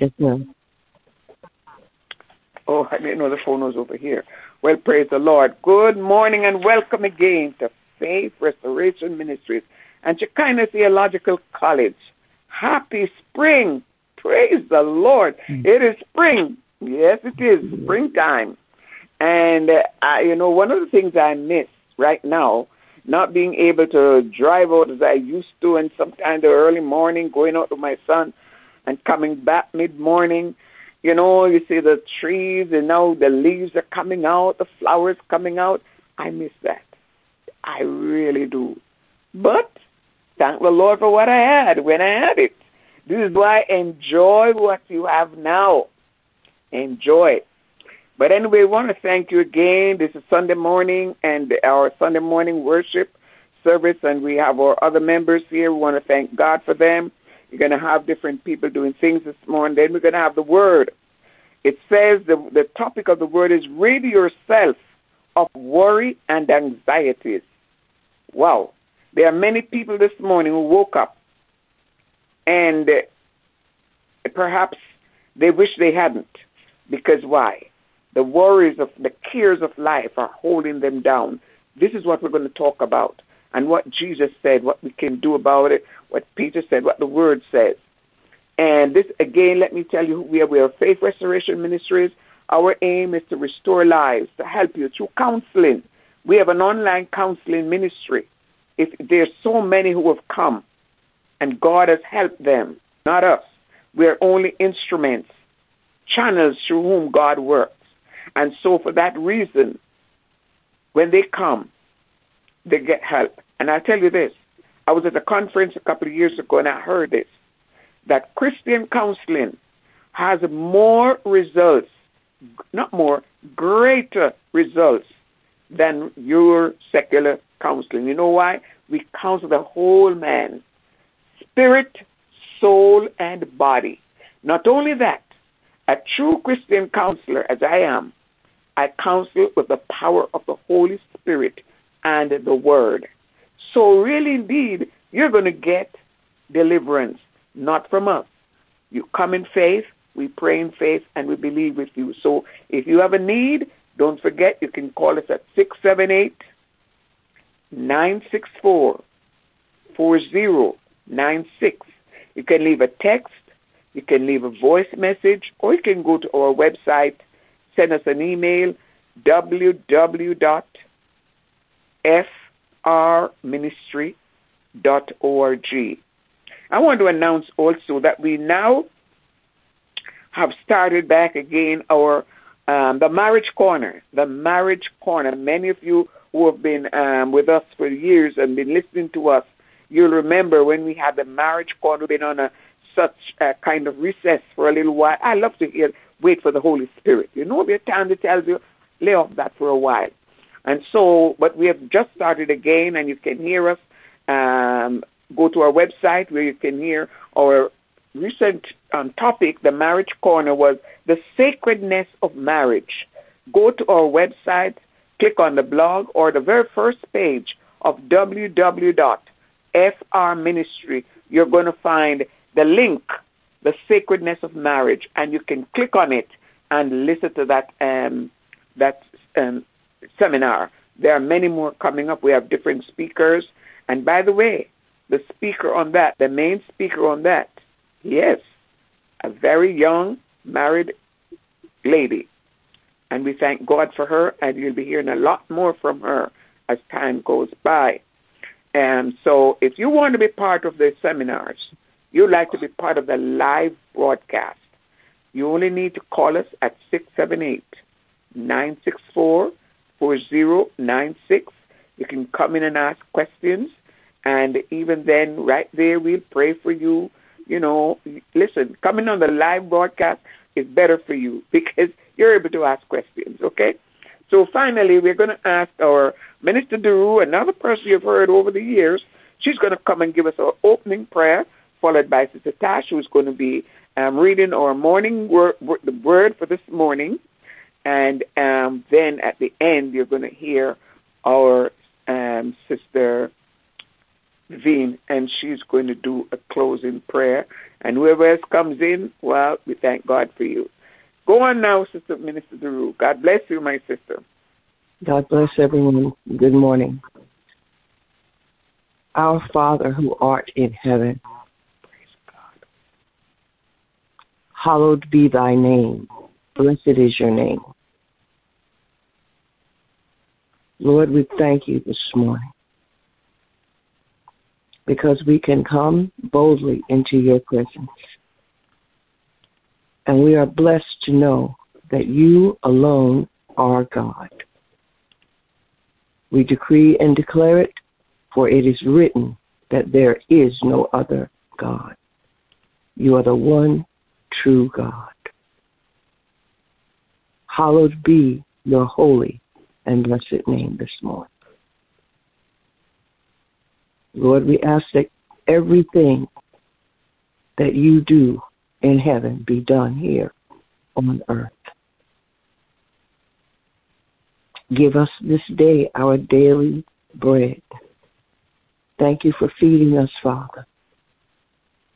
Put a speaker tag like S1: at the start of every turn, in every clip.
S1: Yes, ma'am.
S2: Oh, I didn't know the phone was over here. Well, praise the Lord. Good morning and welcome again to Faith Restoration Ministries and Shekinah Theological College. Happy spring. Praise the Lord. Mm. It is spring. Yes, it is springtime. And, uh, I, you know, one of the things I miss right now, not being able to drive out as I used to, and sometimes the early morning, going out with my son and coming back mid morning. You know, you see the trees, and now the leaves are coming out, the flowers coming out. I miss that. I really do. But thank the Lord for what I had when I had it. This is why enjoy what you have now. Enjoy. But anyway, we want to thank you again. This is Sunday morning and our Sunday morning worship service, and we have our other members here. We want to thank God for them. You're going to have different people doing things this morning. Then we're going to have the word. It says the, the topic of the word is rid yourself of worry and anxieties. Wow. There are many people this morning who woke up and uh, perhaps they wish they hadn't. Because why? The worries of the cares of life are holding them down. This is what we're going to talk about and what Jesus said, what we can do about it, what Peter said, what the Word says. And this, again, let me tell you we are. We are Faith Restoration Ministries. Our aim is to restore lives, to help you through counseling. We have an online counseling ministry. If there's so many who have come, and God has helped them, not us. We are only instruments, channels through whom God works. And so, for that reason, when they come, they get help. And I tell you this I was at a conference a couple of years ago and I heard this that Christian counseling has more results, not more, greater results than your secular counseling. You know why? We counsel the whole man spirit, soul, and body. Not only that, a true Christian counselor, as I am, I counsel with the power of the Holy Spirit and the Word. So, really, indeed, you're going to get deliverance, not from us. You come in faith, we pray in faith, and we believe with you. So, if you have a need, don't forget you can call us at 678 964 4096. You can leave a text, you can leave a voice message, or you can go to our website send us an email www.frministry.org. I want to announce also that we now have started back again our um, the marriage corner. The marriage corner. Many of you who have been um, with us for years and been listening to us, you'll remember when we had the marriage corner. We've been on a such a kind of recess for a little while. I love to hear wait for the Holy Spirit. You know, there's time that tells you, lay off that for a while. And so, but we have just started again, and you can hear us. Um, go to our website where you can hear our recent um, topic, the Marriage Corner, was the sacredness of marriage. Go to our website, click on the blog, or the very first page of www.frministry. You're going to find the link the sacredness of marriage, and you can click on it and listen to that um, that um, seminar. There are many more coming up. We have different speakers, and by the way, the speaker on that, the main speaker on that, yes, a very young married lady, and we thank God for her, and you'll be hearing a lot more from her as time goes by. And so, if you want to be part of the seminars, you'd like to be part of the live broadcast, you only need to call us at 678 964 4096. You can come in and ask questions, and even then, right there, we'll pray for you. You know, listen, coming on the live broadcast is better for you because you're able to ask questions, okay? So finally, we're going to ask our Minister Duru, another person you've heard over the years, she's going to come and give us our opening prayer followed by Sister Tash, who's going to be um, reading our morning word, the word for this morning. And um, then at the end, you're going to hear our um, Sister Veen, and she's going to do a closing prayer. And whoever else comes in, well, we thank God for you. Go on now, Sister Minister Duru. God bless you, my sister.
S1: God bless everyone. Good morning. Our Father who art in heaven, hallowed be thy name. Blessed is your name. Lord, we thank you this morning because we can come boldly into your presence. And we are blessed to know that you alone are God. We decree and declare it, for it is written that there is no other God. You are the one true God. Hallowed be your holy and blessed name this morning. Lord, we ask that everything that you do in heaven be done here on earth. Give us this day our daily bread. Thank you for feeding us, Father.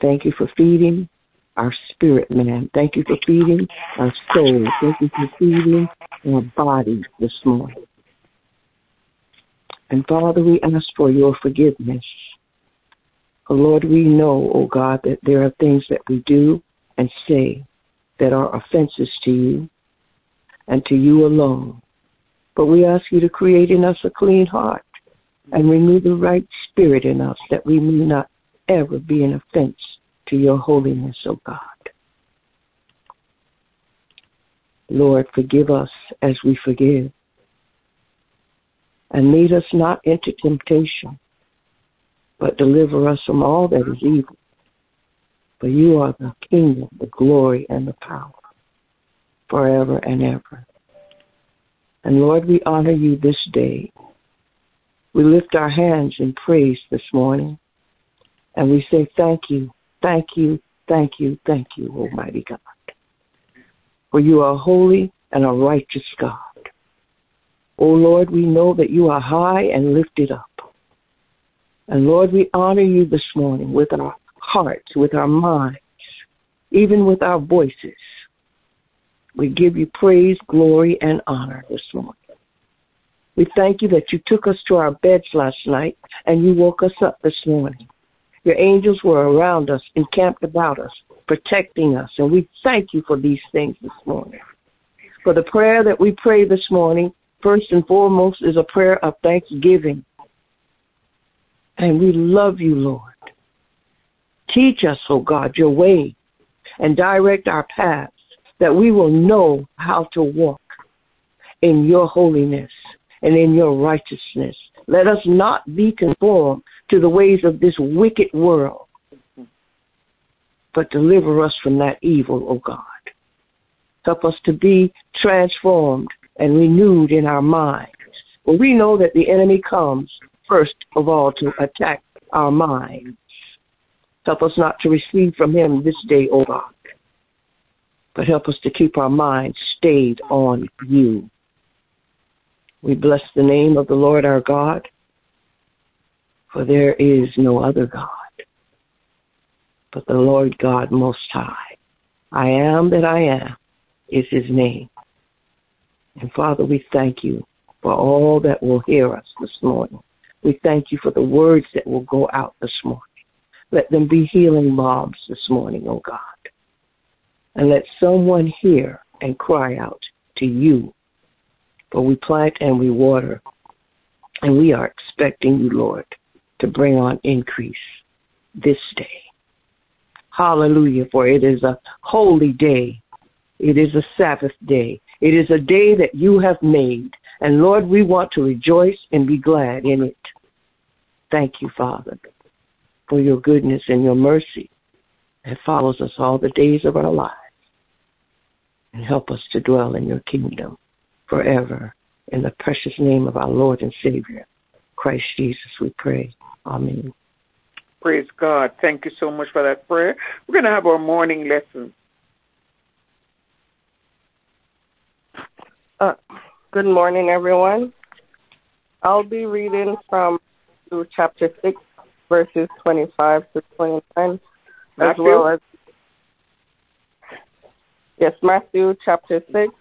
S1: Thank you for feeding our spirit, man. Thank you for feeding our soul. Thank you for feeding our bodies this morning. And Father, we ask for your forgiveness. Oh, Lord, we know, oh God, that there are things that we do and say that are offenses to you and to you alone. But we ask you to create in us a clean heart and renew the right spirit in us that we may not ever be an offense to your holiness, O oh God. Lord, forgive us as we forgive. And lead us not into temptation, but deliver us from all that is evil. For you are the kingdom, the glory, and the power forever and ever. And Lord, we honor you this day. We lift our hands in praise this morning. And we say thank you, thank you, thank you, thank you, Almighty God. For you are holy and a righteous God. O Lord, we know that you are high and lifted up. And Lord, we honor you this morning with our hearts, with our minds, even with our voices. We give you praise, glory, and honor this morning. We thank you that you took us to our beds last night and you woke us up this morning. Your angels were around us, encamped about us, protecting us, and we thank you for these things this morning. For the prayer that we pray this morning, first and foremost, is a prayer of thanksgiving. And we love you, Lord. Teach us, O oh God, your way and direct our paths that we will know how to walk in your holiness and in your righteousness. Let us not be conformed to the ways of this wicked world, but deliver us from that evil, O God. Help us to be transformed and renewed in our minds. For we know that the enemy comes first of all to attack our minds. Help us not to receive from him this day, O God but help us to keep our minds stayed on you. We bless the name of the Lord our God, for there is no other God but the Lord God Most High. I am that I am is his name. And Father, we thank you for all that will hear us this morning. We thank you for the words that will go out this morning. Let them be healing balms this morning, O oh God and let someone hear and cry out to you. For we plant and we water, and we are expecting you, Lord, to bring on increase this day. Hallelujah, for it is a holy day. It is a Sabbath day. It is a day that you have made. And Lord, we want to rejoice and be glad in it. Thank you, Father, for your goodness and your mercy that follows us all the days of our lives and help us to dwell in your kingdom forever. In the precious name of our Lord and Savior, Christ Jesus, we pray. Amen.
S2: Praise God. Thank you so much for that prayer. We're going to have our morning lesson.
S3: Uh, good morning, everyone. I'll be reading from Luke chapter 6, verses 25 to 29,
S2: Matthew?
S3: as well as yes, Matthew chapter 6,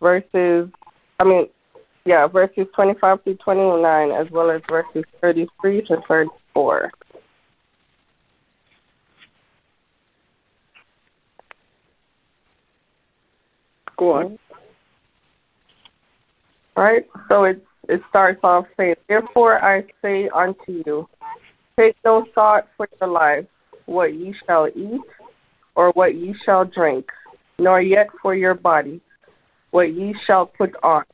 S3: verses, I mean, yeah, verses 25 through 29, as well as verses 33 to 34.
S2: Go on.
S3: All right, so it it starts off saying, Therefore I say unto you, take no thought for your life, what ye shall eat, or what ye shall drink, nor yet for your body, what ye shall put on.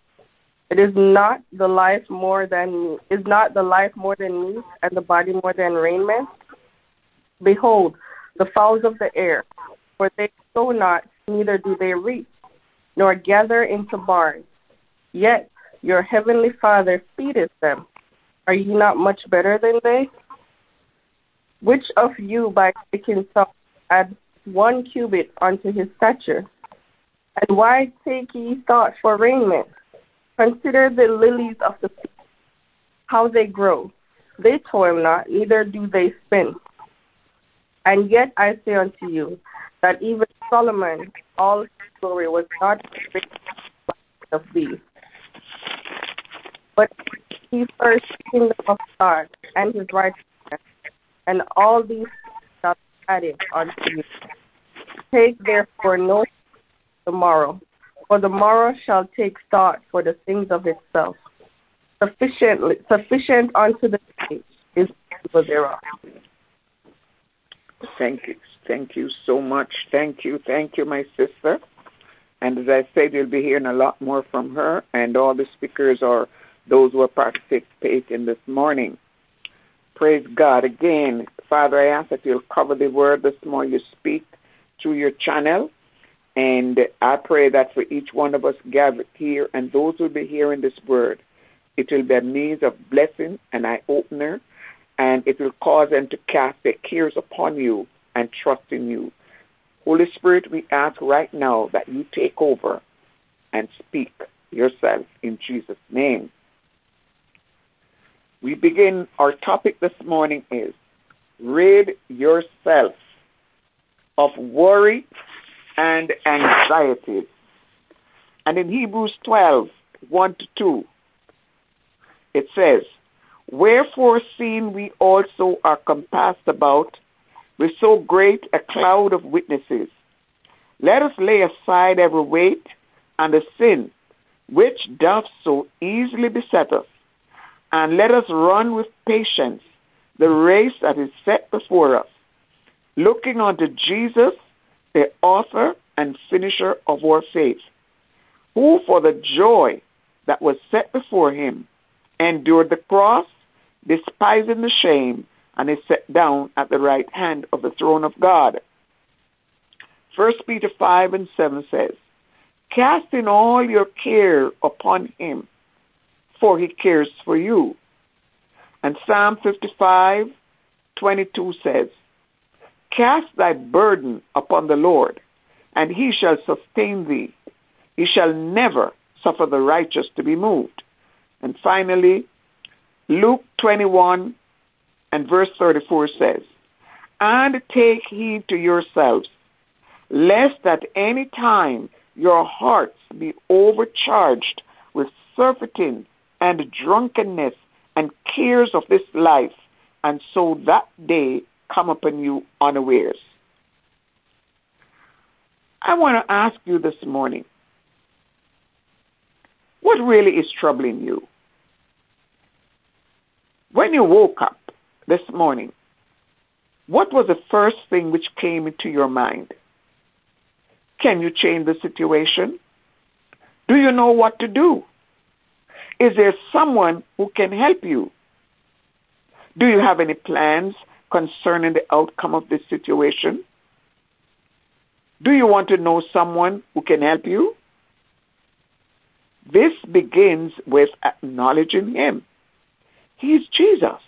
S3: It is not the life more than is not the life more than meat, and the body more than raiment. Behold, the fowls of the air, for they sow not, neither do they reap, nor gather into barns. Yet your heavenly Father feedeth them. Are ye not much better than they? Which of you by taking thought add one cubit unto his stature? And why take ye thought for raiment? Consider the lilies of the field, how they grow. They toil not, neither do they spin. And yet I say unto you, that even Solomon, all his glory, was not of these. But he first kingdom of God and his righteousness, and all these shall be added unto you. Take therefore no tomorrow, for the morrow shall take thought for the things of itself. Sufficient, sufficient unto the day is evil thereof.
S2: Thank you. Thank you so much. Thank you. Thank you, my sister. And as I said, you'll be hearing a lot more from her and all the speakers are those who are participating this morning. Praise God. Again, Father, I ask that you'll cover the word this morning. You speak through your channel. And I pray that for each one of us gathered here and those who will be hearing this word, it will be a means of blessing, an eye opener, and it will cause them to cast their cares upon you and trust in you. Holy Spirit, we ask right now that you take over and speak yourself in Jesus' name. We begin, our topic this morning is rid yourself of worry and anxiety. And in Hebrews 12, 1 to 2, it says, Wherefore, seeing we also are compassed about with so great a cloud of witnesses, let us lay aside every weight and the sin which doth so easily beset us, and let us run with patience the race that is set before us, looking unto Jesus, the author and finisher of our faith, who for the joy that was set before him endured the cross, despising the shame, and is set down at the right hand of the throne of God. First Peter 5 and 7 says, Casting all your care upon him, for he cares for you. And Psalm 55, 22 says, Cast thy burden upon the Lord, and he shall sustain thee. He shall never suffer the righteous to be moved. And finally, Luke 21 and verse 34 says, And take heed to yourselves, lest at any time your hearts be overcharged with surfeiting and drunkenness and cares of this life, and so that day come upon you unawares. I want to ask you this morning what really is troubling you? When you woke up this morning, what was the first thing which came into your mind? Can you change the situation? Do you know what to do? Is there someone who can help you? Do you have any plans concerning the outcome of this situation? Do you want to know someone who can help you? This begins with acknowledging Him. He is Jesus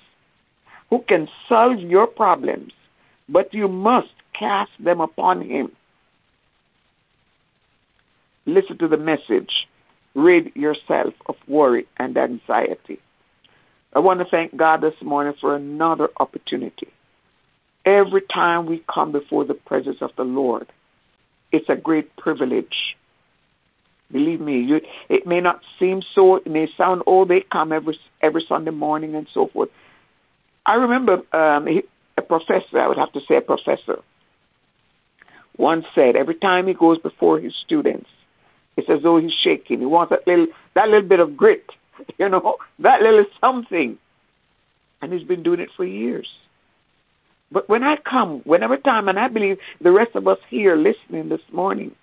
S2: who can solve your problems, but you must cast them upon Him. Listen to the message rid yourself of worry and anxiety. I want to thank God this morning for another opportunity. Every time we come before the presence of the Lord, it's a great privilege. Believe me, you, it may not seem so, it may sound, oh, they come every, every Sunday morning and so forth. I remember um, a professor, I would have to say a professor, once said, every time he goes before his students, it's as though he's shaking. He wants that little, that little bit of grit, you know, that little something. And he's been doing it for years. But when I come, whenever time, and I believe the rest of us here listening this morning,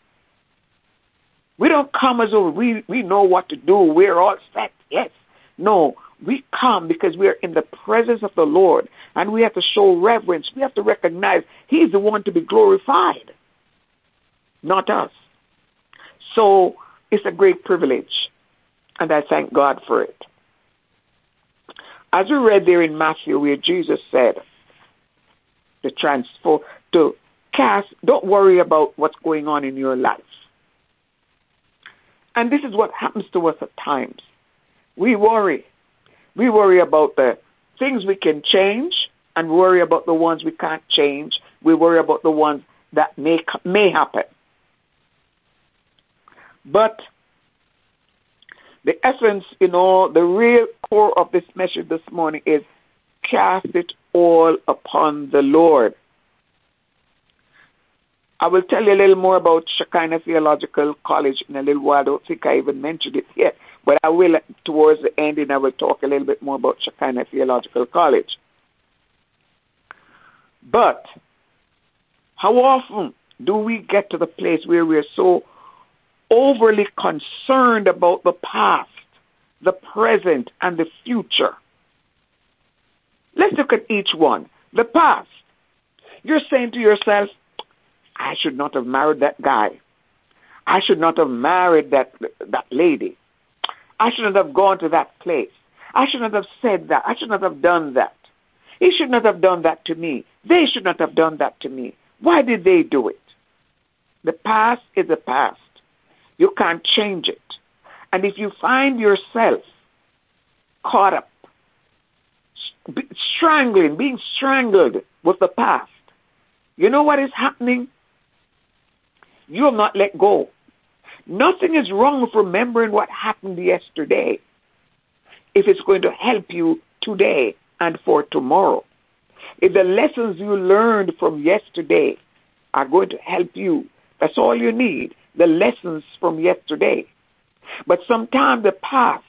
S2: we don't come as though we, we know what to do. We're all set. Yes. No, we come because we are in the presence of the Lord and we have to show reverence. We have to recognize He's the one to be glorified, not us. So it's a great privilege, and I thank God for it. As we read there in Matthew, where Jesus said, to transfer, to cast, don't worry about what's going on in your life. And this is what happens to us at times. We worry. We worry about the things we can change and worry about the ones we can't change. We worry about the ones that may, may happen. But the essence, you know, the real core of this message this morning is cast it all upon the Lord. I will tell you a little more about Shekinah Theological College in a little while. I don't think I even mentioned it yet, but I will towards the end, and I will talk a little bit more about Shekinah Theological College. But how often do we get to the place where we are so overly concerned about the past, the present, and the future? Let's look at each one. The past. You're saying to yourself, I should not have married that guy. I should not have married that that lady. I should not have gone to that place. I should not have said that. I should not have done that. He should not have done that to me. They should not have done that to me. Why did they do it? The past is the past. You can't change it. And if you find yourself caught up, strangling, being strangled with the past, you know what is happening? You have not let go. Nothing is wrong with remembering what happened yesterday if it's going to help you today and for tomorrow. If the lessons you learned from yesterday are going to help you, that's all you need the lessons from yesterday. But sometimes the past,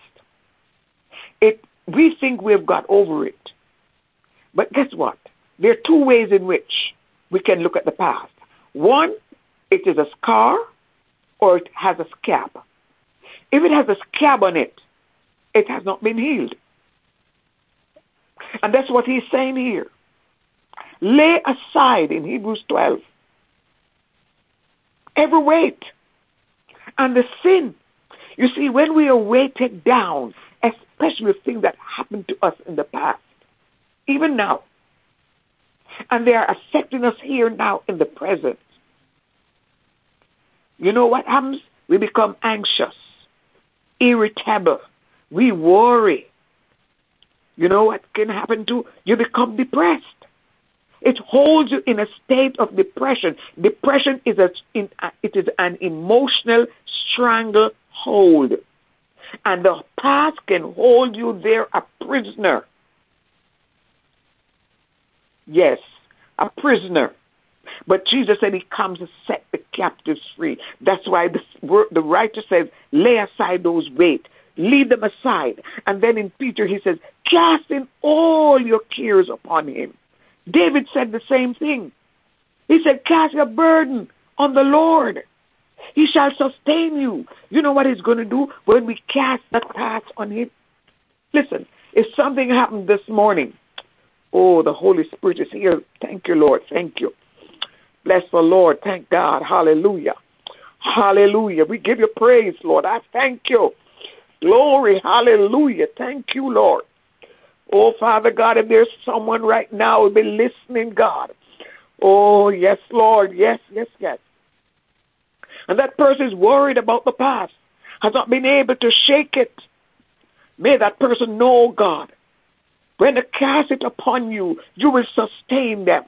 S2: it we think we've got over it. But guess what? There are two ways in which we can look at the past. One, it is a scar or it has a scab. If it has a scab on it, it has not been healed. And that's what he's saying here. Lay aside in Hebrews 12 every weight and the sin. You see, when we are weighted down, especially things that happened to us in the past, even now, and they are affecting us here now in the present, you know what happens? We become anxious, irritable, we worry. You know what can happen to You become depressed. It holds you in a state of depression. Depression is a, a, uh, it is an emotional stranglehold, and the past can hold you there a prisoner. Yes, a prisoner. But Jesus said he comes to set the captives free. That's why the, the writer says, lay aside those weight, leave them aside. And then in Peter he says, casting all your cares upon him. David said the same thing. He said, cast your burden on the Lord. He shall sustain you. You know what he's going to do when we cast that task on him? Listen, if something happened this morning, oh, the Holy Spirit is here. Thank you, Lord. Thank you. Bless the Lord. Thank God. Hallelujah. Hallelujah. We give you praise, Lord. I thank you. Glory. Hallelujah. Thank you, Lord. Oh, Father God, if there's someone right now who will be listening, God. Oh, yes, Lord. Yes, yes, yes. And that person is worried about the past, has not been able to shake it. May that person know, God, When they cast it upon you, you will sustain them.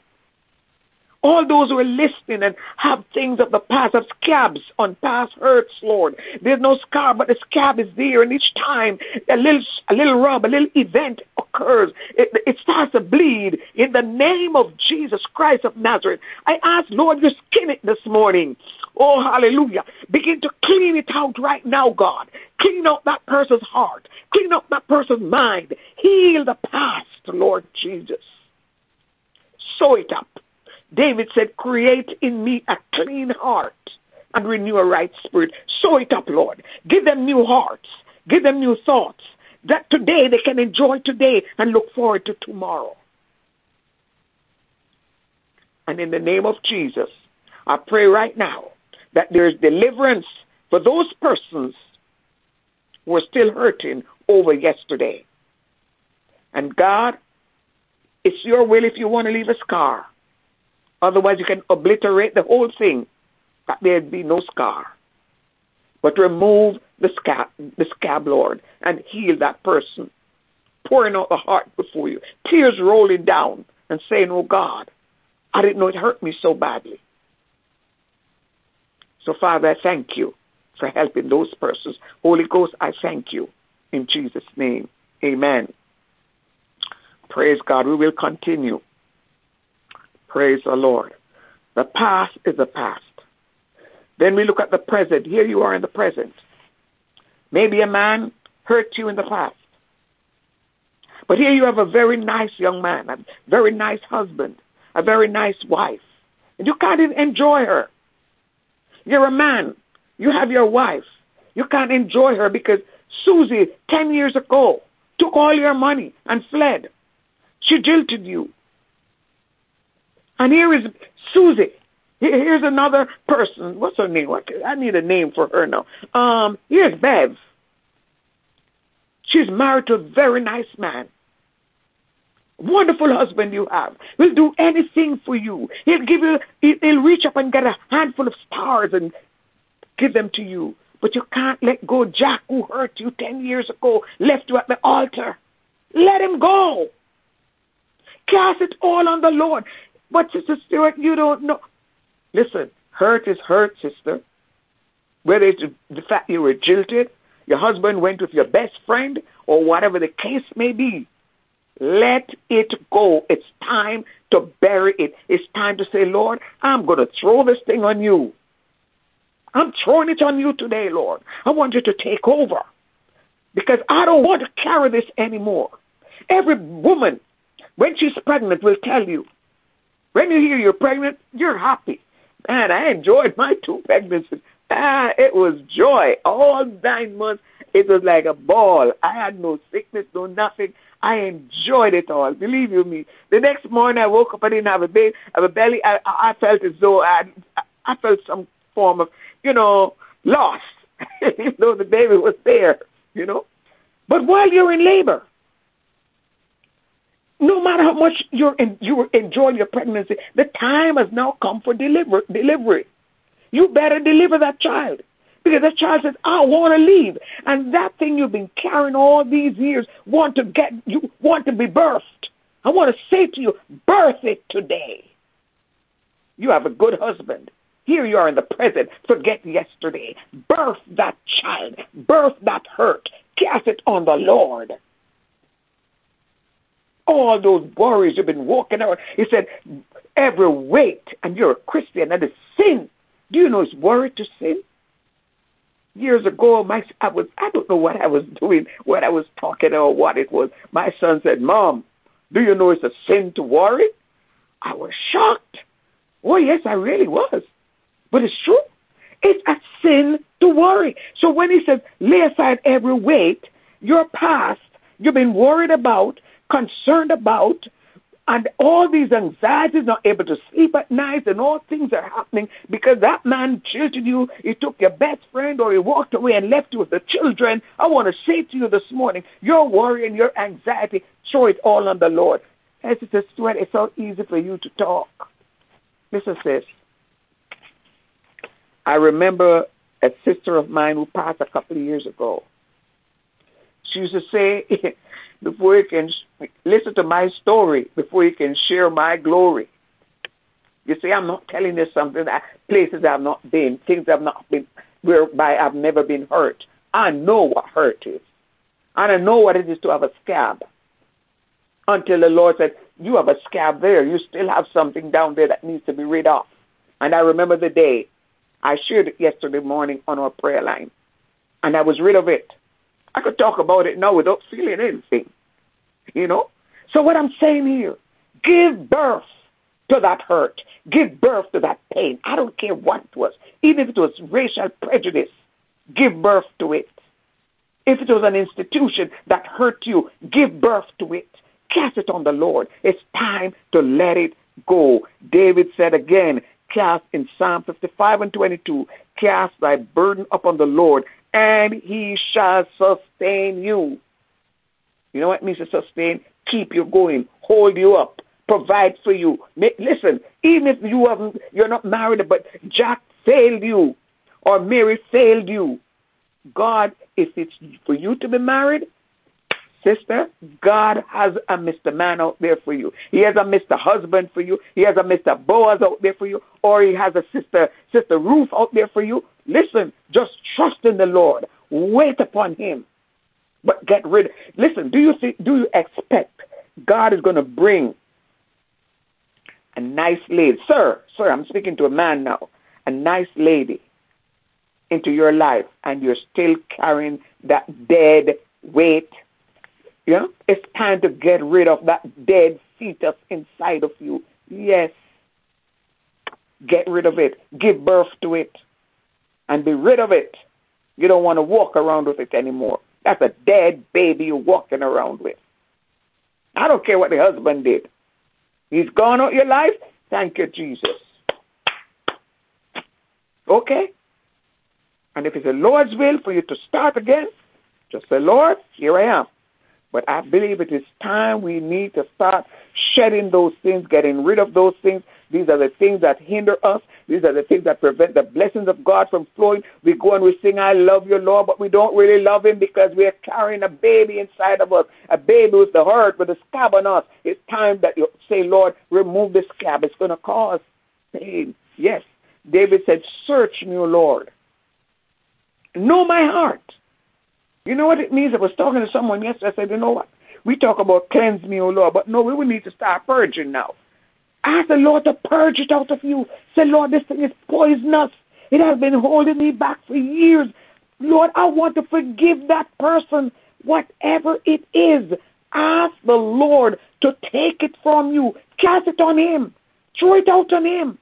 S2: All those who are listening and have things of the past, have scabs on past hurts, Lord. There's no scar, but the scab is there, and each time a little, a little rub, a little event occurs, it, it starts to bleed. In the name of Jesus Christ of Nazareth, I ask, Lord, you skin it this morning. Oh, hallelujah. Begin to clean it out right now, God. Clean out that person's heart. Clean out that person's mind. Heal the past, Lord Jesus. Sew it up David said, Create in me a clean heart and renew a right spirit. Sew it up, Lord. Give them new hearts. Give them new thoughts that today they can enjoy today and look forward to tomorrow. And in the name of Jesus, I pray right now that there is deliverance for those persons who are still hurting over yesterday. And God, it's your will if you want to leave a scar. Otherwise, you can obliterate the whole thing, that there'd be no scar. But remove the scab, the scab, Lord, and heal that person. Pouring out the heart before you, tears rolling down, and saying, Oh God, I didn't know it hurt me so badly. So, Father, I thank you for helping those persons. Holy Ghost, I thank you. In Jesus' name, amen. Praise God. We will continue. Praise the Lord. The past is the past. Then we look at the present. Here you are in the present. Maybe a man hurt you in the past. But here you have a very nice young man, a very nice husband, a very nice wife. And you can't even enjoy her. You're a man. You have your wife. You can't enjoy her because Susie, 10 years ago, took all your money and fled. She jilted you. And here is Susie. Here's another person. What's her name? I need a name for her now. Um, here's Bev. She's married to a very nice man. Wonderful husband you have. He'll do anything for you. He'll give you. He'll reach up and get a handful of stars and give them to you. But you can't let go. Jack, who hurt you ten years ago, left you at the altar. Let him go. Cast it all on the Lord. But Sister Stewart, you don't know. Listen, hurt is hurt, sister. Whether it's the fact you were jilted, your husband went with your best friend, or whatever the case may be, let it go. It's time to bury it. It's time to say, Lord, I'm going to throw this thing on you. I'm throwing it on you today, Lord. I want you to take over because I don't want to carry this anymore. Every woman, when she's pregnant, will tell you, when you hear you're pregnant, you're happy. Man, I enjoyed my two pregnancies. Ah, it was joy. All nine months, it was like a ball. I had no sickness, no nothing. I enjoyed it all. Believe you me. The next morning, I woke up. I didn't have a baby, have a belly. I, I felt as though I, I felt some form of, you know, loss, even though the baby was there. You know. But while you're in labor, no matter how much you're in, you enjoy your pregnancy, the time has now come for deliver, delivery. You better deliver that child. Because that child says, I want to leave. And that thing you've been carrying all these years want to get you want to be birthed. I want to say to you, birth it today. You have a good husband. Here you are in the present. Forget yesterday. Birth that child. Birth that hurt. Cast it on the Lord all those worries you've been walking around. He said, every weight, and you're a Christian, and it's sin. Do you know it's worry to sin? Years ago, my I was I don't know what I was doing, what I was talking or what it was. My son said, "Mom, do you know it's a sin to worry?" I was shocked. Oh yes, I really was, but it's true. It's a sin to worry. So when he says, "Lay aside every weight," your past you've been worried about, concerned about, and all these anxieties, not able to sleep at night, and all things are happening because that man jilted you. He took your best friend, or he walked away and left you with the children. I want to say to you this morning, your worry and your anxiety, throw it all on the Lord. As it says, Stewart, it's so easy for you to talk. Listen, sis. I remember a sister of mine who passed a couple of years ago. She used to say, before you can listen to my story before you can share my glory. You see, I'm not telling you something that places I've not been, things I've not been, whereby I've never been hurt. I know what hurt is. And I know what it is to have a scab. Until the Lord said, You have a scab there. You still have something down there that needs to be rid of. And I remember the day I shared it yesterday morning on our prayer line. And I was rid of it. I could talk about it now without feeling anything. You know? So what I'm saying here, give birth to that hurt. Give birth to that pain. I don't care what it was. Even if it was racial prejudice, give birth to it. If it was an institution that hurt you, give birth to it. Cast it on the Lord. It's time to let it go. David said again, cast in Psalm 55 and 22, cast thy burden upon the Lord, and he shall sustain you. You know what it means to sustain? Keep you going, hold you up, provide for you. Listen, even if you haven't, you're not married, but Jack failed you or Mary failed you, God, if it's for you to be married, sister, God has a Mr. Man out there for you. He has a Mr. Husband for you. He has a Mr. Boaz out there for you. Or he has a sister, Sister Ruth out there for you. Listen, just trust in the Lord. Wait upon him. But get rid. Listen, do you see, do you expect God is going to bring a nice lady, sir, sir, I'm speaking to a man now, a nice lady into your life and you're still carrying that dead weight yeah? It's time to get rid of that dead fetus inside of you. Yes. Get rid of it. Give birth to it. And be rid of it. You don't want to walk around with it anymore. That's a dead baby you're walking around with. I don't care what the husband did. He's gone out your life. Thank you, Jesus. Okay? And if it's the Lord's will for you to start again, just say, Lord, here I am. But I believe it is time we need to start shedding those things, getting rid of those things. These are the things that hinder us. These are the things that prevent the blessings of God from flowing. We go and we sing, I love you, Lord, but we don't really love Him because we are carrying a baby inside of us, a baby with the hurt, with a scab on us. It's time that you say, Lord, remove the scab. It's going to cause pain. Yes. David said, Search me, O Lord. Know my heart. You know what it means? I was talking to someone yesterday. I said, you know what? We talk about cleanse me, O Lord, but no, we will need to start purging now. Ask the Lord to purge it out of you. Say, Lord, this thing is poisonous. It has been holding me back for years. Lord, I want to forgive that person, whatever it is. Ask the Lord to take it from you. Cast it on Him. Throw it out on Him.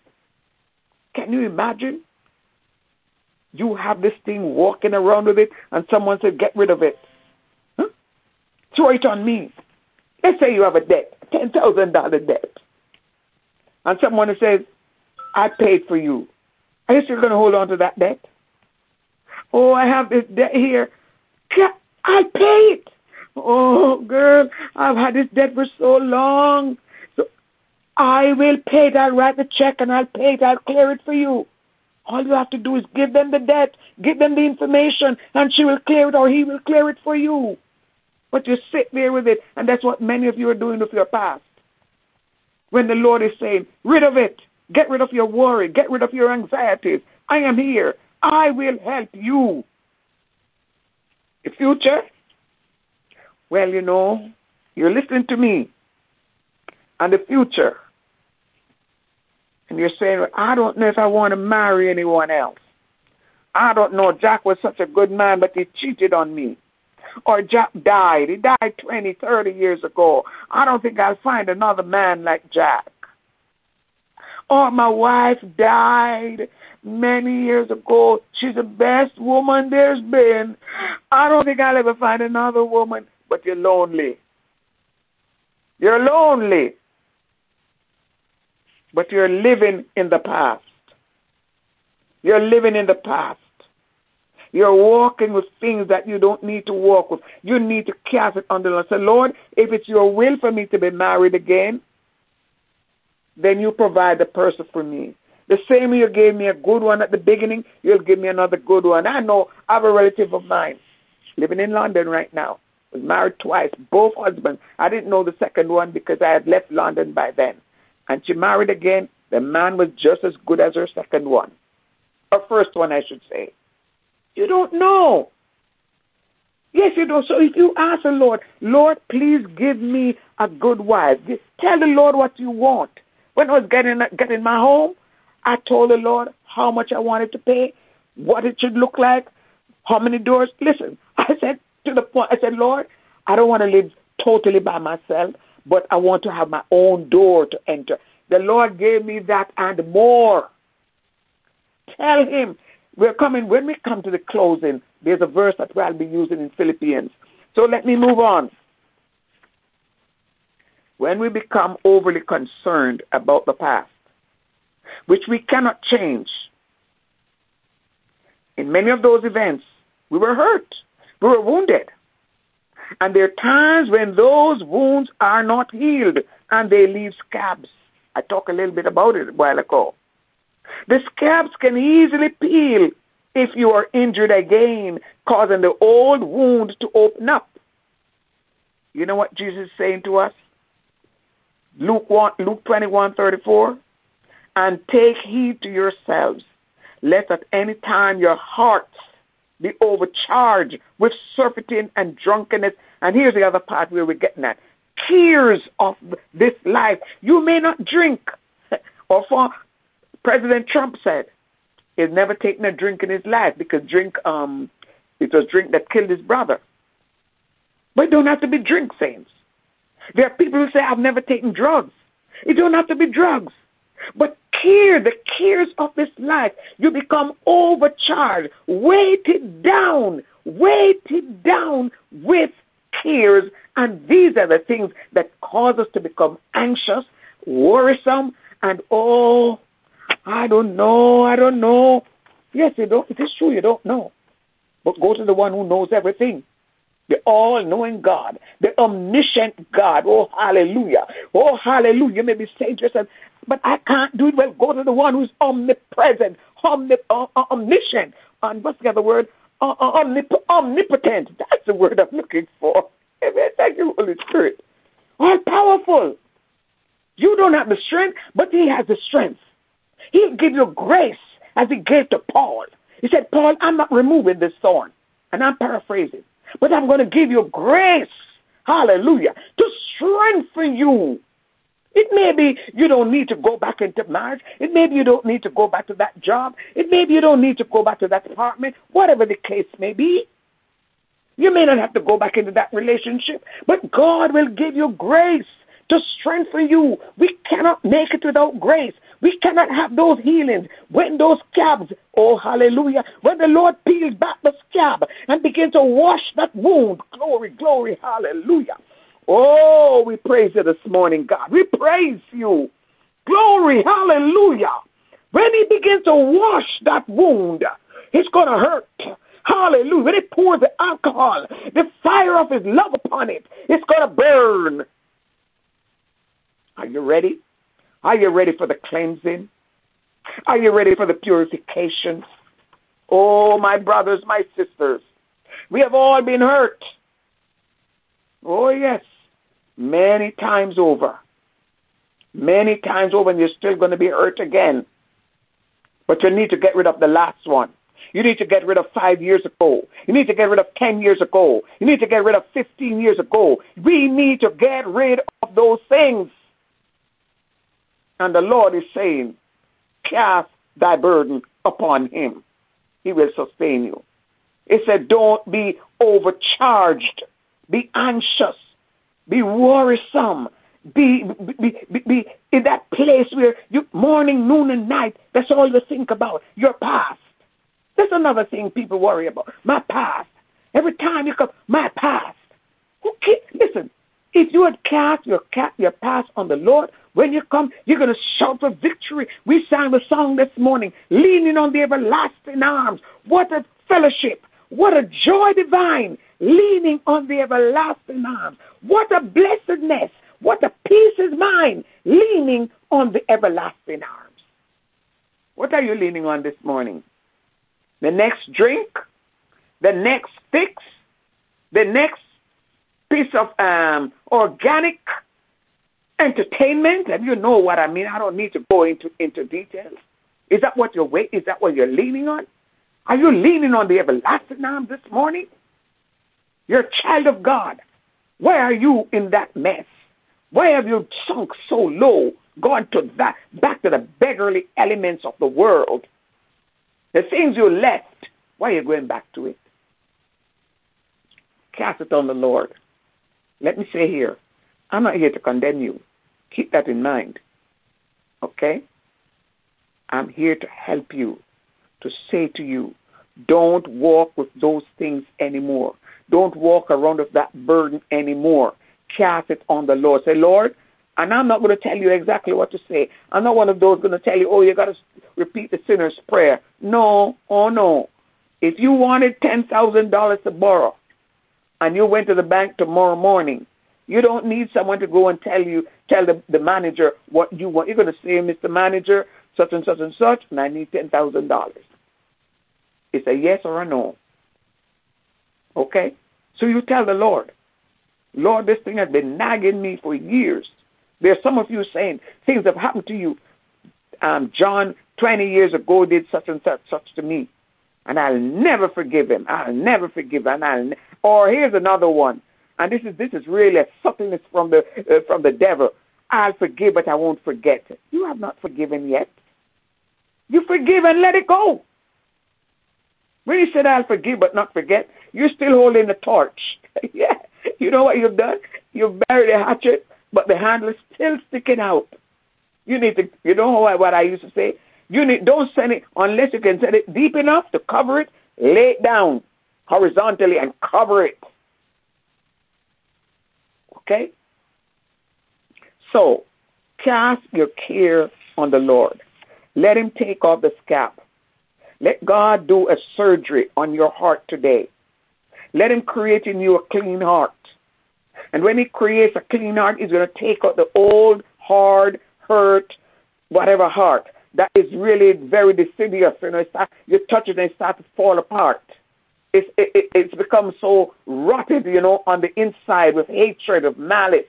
S2: Can you imagine? You have this thing walking around with it, and someone said, Get rid of it. Huh? Throw it on me. Let's say you have a debt, $10,000 debt. And someone says, I paid for you. Are you still going to hold on to that debt? Oh, I have this debt here. I paid. Oh, girl, I've had this debt for so long. So I will pay it. I'll write the check and I'll pay it. I'll clear it for you. All you have to do is give them the debt, give them the information, and she will clear it or he will clear it for you. But you sit there with it, and that's what many of you are doing with your past. When the Lord is saying, rid of it, get rid of your worry, get rid of your anxieties. I am here. I will help you. The future? Well, you know, you're listening to me. And the future and you're saying, I don't know if I want to marry anyone else. I don't know. Jack was such a good man, but he cheated on me. Or Jack died. He died 20, 30 years ago. I don't think I'll find another man like Jack. Or my wife died many years ago. She's the best woman there's been. I don't think I'll ever find another woman, but you're lonely. You're lonely but you're living in the past. You're living in the past. You're walking with things that you don't need to walk with. You need to cast it on the Lord. Say, Lord, if it's your will for me to be married again, then you provide the person for me. The same way you gave me a good one at the beginning, you'll give me another good one. I know I have a relative of mine living in London right now. Was married twice, both husbands. I didn't know the second one because I had left London by then. And she married again. The man was just as good as her second one. Her first one, I should say. You don't know. Yes, you do. So if you ask the Lord, Lord, please give me a good wife. Tell the Lord what you want. When I was getting getting my home, I told the Lord how much I wanted to pay, what it should look like, how many doors. Listen, I said to the point, I said, Lord, I don't want to live totally by myself, but I want to have my own door to enter. The Lord gave me that and more. Tell him we're coming, when we come to the closing, there's a verse that I'll be using in Philippians. So let me move on. When we become overly concerned about the past, which we cannot change, in many of those events, we were hurt, we were wounded. And there are times when those wounds are not healed and they leave scabs. I talked a little bit about it a while ago. The scabs can easily peel if you are injured again, causing the old wound to open up. You know what Jesus is saying to us? Luke 1, Luke 21, 34. And take heed to yourselves, lest at any time your hearts be overcharged with surfeiting and drunkenness. And here's the other part where we're getting at. Tears of this life. You may not drink. Or for President Trump said, he's never taken a drink in his life because drink um it was drink that killed his brother. But it don't have to be drink, saints. There are people who say, I've never taken drugs. It don't have to be drugs. But care, the cares of this life, you become overcharged, weighted down, weighted down with cares. And these are the things that cause us to become anxious, worrisome, and oh, I don't know, I don't know. Yes, you don't. It is true, you don't know. But go to the one who knows everything. The all knowing God, the omniscient God. Oh, hallelujah. Oh, hallelujah. You may be saying to yourself, but I can't do it. Well, go to the one who's omnipresent, omnip- uh, uh, omniscient, and what's the other word? Uh, omnip- omnipotent. That's the word I'm looking for. Amen. Thank you, Holy Spirit. All powerful. You don't have the strength, but He has the strength. He'll give you grace as He gave to Paul. He said, Paul, I'm not removing this thorn. And I'm paraphrasing. But I'm going to give you grace, hallelujah, to strengthen you. It may be you don't need to go back into marriage. It may be you don't need to go back to that job. It may be you don't need to go back to that apartment, whatever the case may be. You may not have to go back into that relationship, but God will give you grace to strengthen you. We cannot make it without grace. We cannot have those healings when those scabs, oh hallelujah, when the Lord peels back the scab and begins to wash that wound. Glory, glory, hallelujah. Oh, we praise you this morning, God. We praise you. Glory, hallelujah. When he begins to wash that wound, it's going to hurt. Hallelujah. When he pours the alcohol, the fire of his love upon it, it's going to burn. Are you ready? Are you ready for the cleansing? Are you ready for the purification? Oh, my brothers, my sisters, we have all been hurt. Oh, yes, many times over. Many times over, and you're still going to be hurt again. But you need to get rid of the last one. You need to get rid of five years ago. You need to get rid of 10 years ago. You need to get rid of 15 years ago. We need to get rid of those things. And the Lord is saying, Cast thy burden upon him. He will sustain you. He said, Don't be overcharged. Be anxious. Be worrisome. Be, be, be, be in that place where you morning, noon, and night, that's all you think about. Your past. That's another thing people worry about. My past. Every time you come, my past. Who can, listen, if you had cast your, your past on the Lord, when you come, you're going to shout for victory. We sang the song this morning, leaning on the everlasting arms. What a fellowship. What a joy divine, leaning on the everlasting arms. What a blessedness. What a peace is mine, leaning on the everlasting arms. What are you leaning on this morning? The next drink? The next fix? The next piece of um, organic entertainment, and you know what I mean. I don't need to go into into details. Is that what you're wait? Is that what you're leaning on? Are you leaning on the everlasting arm this morning? You're a child of God. Why are you in that mess? Why have you sunk so low, gone to that back to the beggarly elements of the world? The things you left, why are you going back to it? Cast it on the Lord. Let me say here, I'm not here to condemn you. Keep that in mind. Okay? I'm here to help you, to say to you, don't walk with those things anymore. Don't walk around with that burden anymore. Cast it on the Lord. Say, Lord, and I'm not going to tell you exactly what to say. I'm not one of those going to tell you, oh, you got to repeat the sinner's prayer. No, oh no. If you wanted $10,000 to borrow and you went to the bank tomorrow morning, you don't need someone to go and tell you, tell the, the manager what you want. You're going to say, Mr. Manager, such and such and such, and I need $10,000. It's a yes or a no. Okay? So you tell the Lord, Lord, this thing has been nagging me for years. There's some of you saying things have happened to you. Um, John, 20 years ago, did such and such, such to me. And I'll never forgive him. I'll never forgive. And I'll ne- or here's another one. And this is this is really a subtleness from the uh, from the devil. I'll forgive, but I won't forget. You have not forgiven yet. You forgive and let it go. When you said I'll forgive but not forget, you're still holding the torch. yeah. You know what you've done? You've buried a hatchet, but the handle is still sticking out. You need to, you know what I used to say? You need, don't send it unless you can send it deep enough to cover it. Lay it down horizontally and cover it. Okay? So, cast your care on the Lord. Let Him take off the scab. Let God do a surgery on your heart today. Let Him create in you a clean heart. And when He creates a clean heart, He's going to take out the old, hard, hurt, whatever heart that is really very deciduous. You know, start, you touch it and it starts to fall apart. It's, it, it's become so rotted, you know, on the inside with hatred, of malice,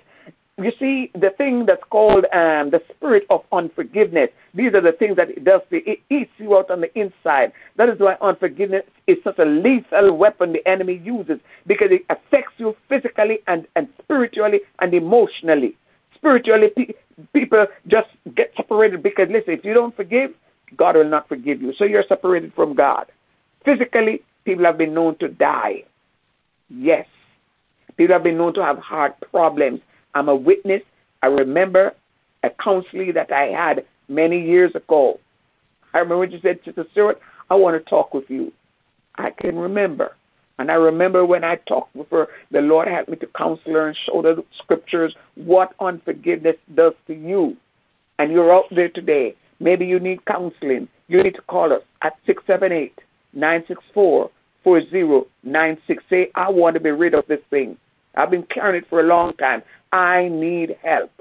S2: you see, the thing that's called um, the spirit of unforgiveness, these are the things that it does. It eats you out on the inside. That is why unforgiveness is such a lethal weapon the enemy uses because it affects you physically and, and spiritually and emotionally. Spiritually, pe- people just get separated because, listen, if you don't forgive, God will not forgive you. So you're separated from God. Physically, people have been known to die. Yes. People have been known to have heart problems I'm a witness. I remember a counseling that I had many years ago. I remember when you said, Sister Stewart, I want to talk with you. I can remember. And I remember when I talked with her, the Lord had me to counsel her and show the scriptures what unforgiveness does to you. And you're out there today. Maybe you need counseling. You need to call us at 678 964 4096. Say, I want to be rid of this thing. I've been carrying it for a long time. I need help.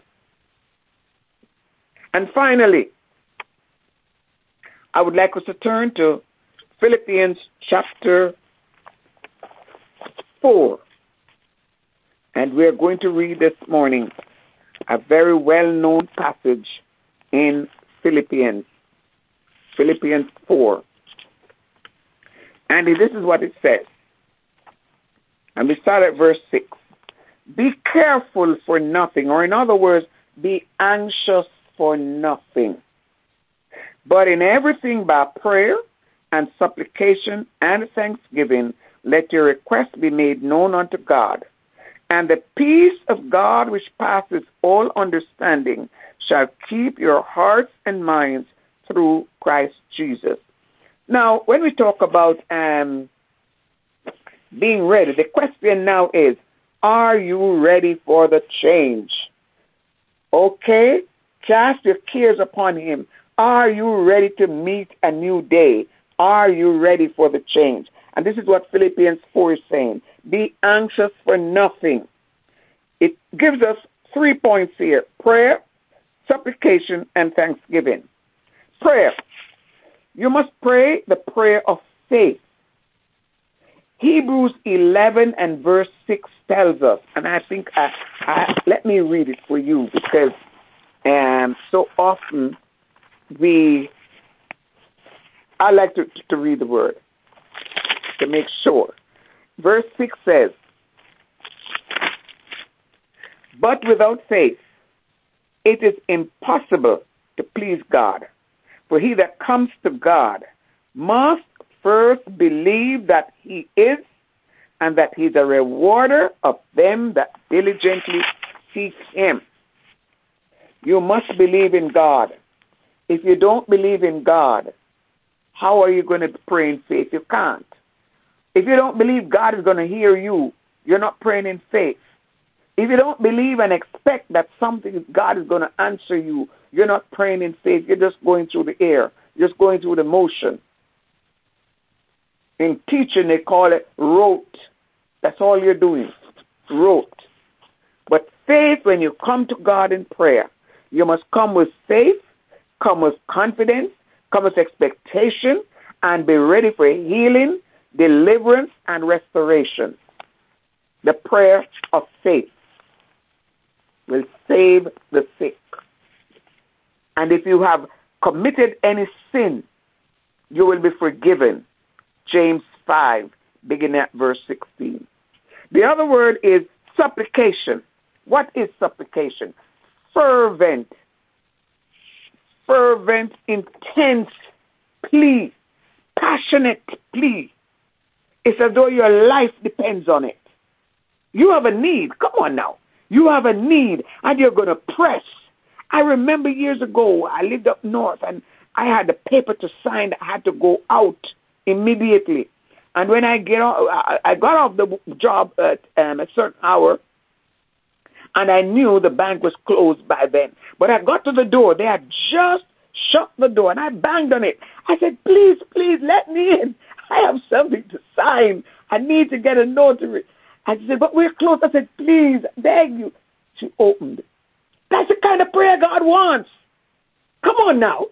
S2: And finally, I would like us to turn to Philippians chapter 4. And we are going to read this morning a very well known passage in Philippians. Philippians 4. And this is what it says. And we start at verse 6. Be careful for nothing, or in other words, be anxious for nothing. But in everything by prayer and supplication and thanksgiving, let your requests be made known unto God. And the peace of God, which passes all understanding, shall keep your hearts and minds through Christ Jesus. Now, when we talk about um, being ready, the question now is are you ready for the change? Okay? Cast your cares upon Him. Are you ready to meet a new day? Are you ready for the change? And this is what Philippians 4 is saying. Be anxious for nothing. It gives us three points here prayer, supplication, and thanksgiving. Prayer. You must pray the prayer of faith. Hebrews 11 and verse 6 tells us, and I think I, I, let me read it for you because um, so often we, I like to, to read the word to make sure. Verse 6 says, But without faith, it is impossible to please God. For he that comes to God must first believe that he is and that he's a rewarder of them that diligently seek him. You must believe in God. If you don't believe in God, how are you going to pray in faith? You can't. If you don't believe God is going to hear you, you're not praying in faith. If you don't believe and expect that something God is going to answer you, you're not praying in faith. You're just going through the air, just going through the motion. In teaching, they call it rote. That's all you're doing, rote. But faith, when you come to God in prayer, you must come with faith, come with confidence, come with expectation, and be ready for healing, deliverance, and restoration. The prayer of faith will save the sick. And if you have committed any sin, you will be forgiven James 5, beginning at verse 16. The other word is supplication. What is supplication? Fervent, fervent, intense plea, passionate plea. It's as though your life depends on it. You have a need. Come on now. You have a need and you're going to press. I remember years ago, I lived up north and I had a paper to sign I had to go out immediately. And when I get off, I got off the job at um, a certain hour, and I knew the bank was closed by then. But I got to the door; they had just shut the door, and I banged on it. I said, "Please, please, let me in. I have something to sign. I need to get a notary." And she said, "But we're closed." I said, "Please, beg you." She opened. That's the kind of prayer God wants. Come on now.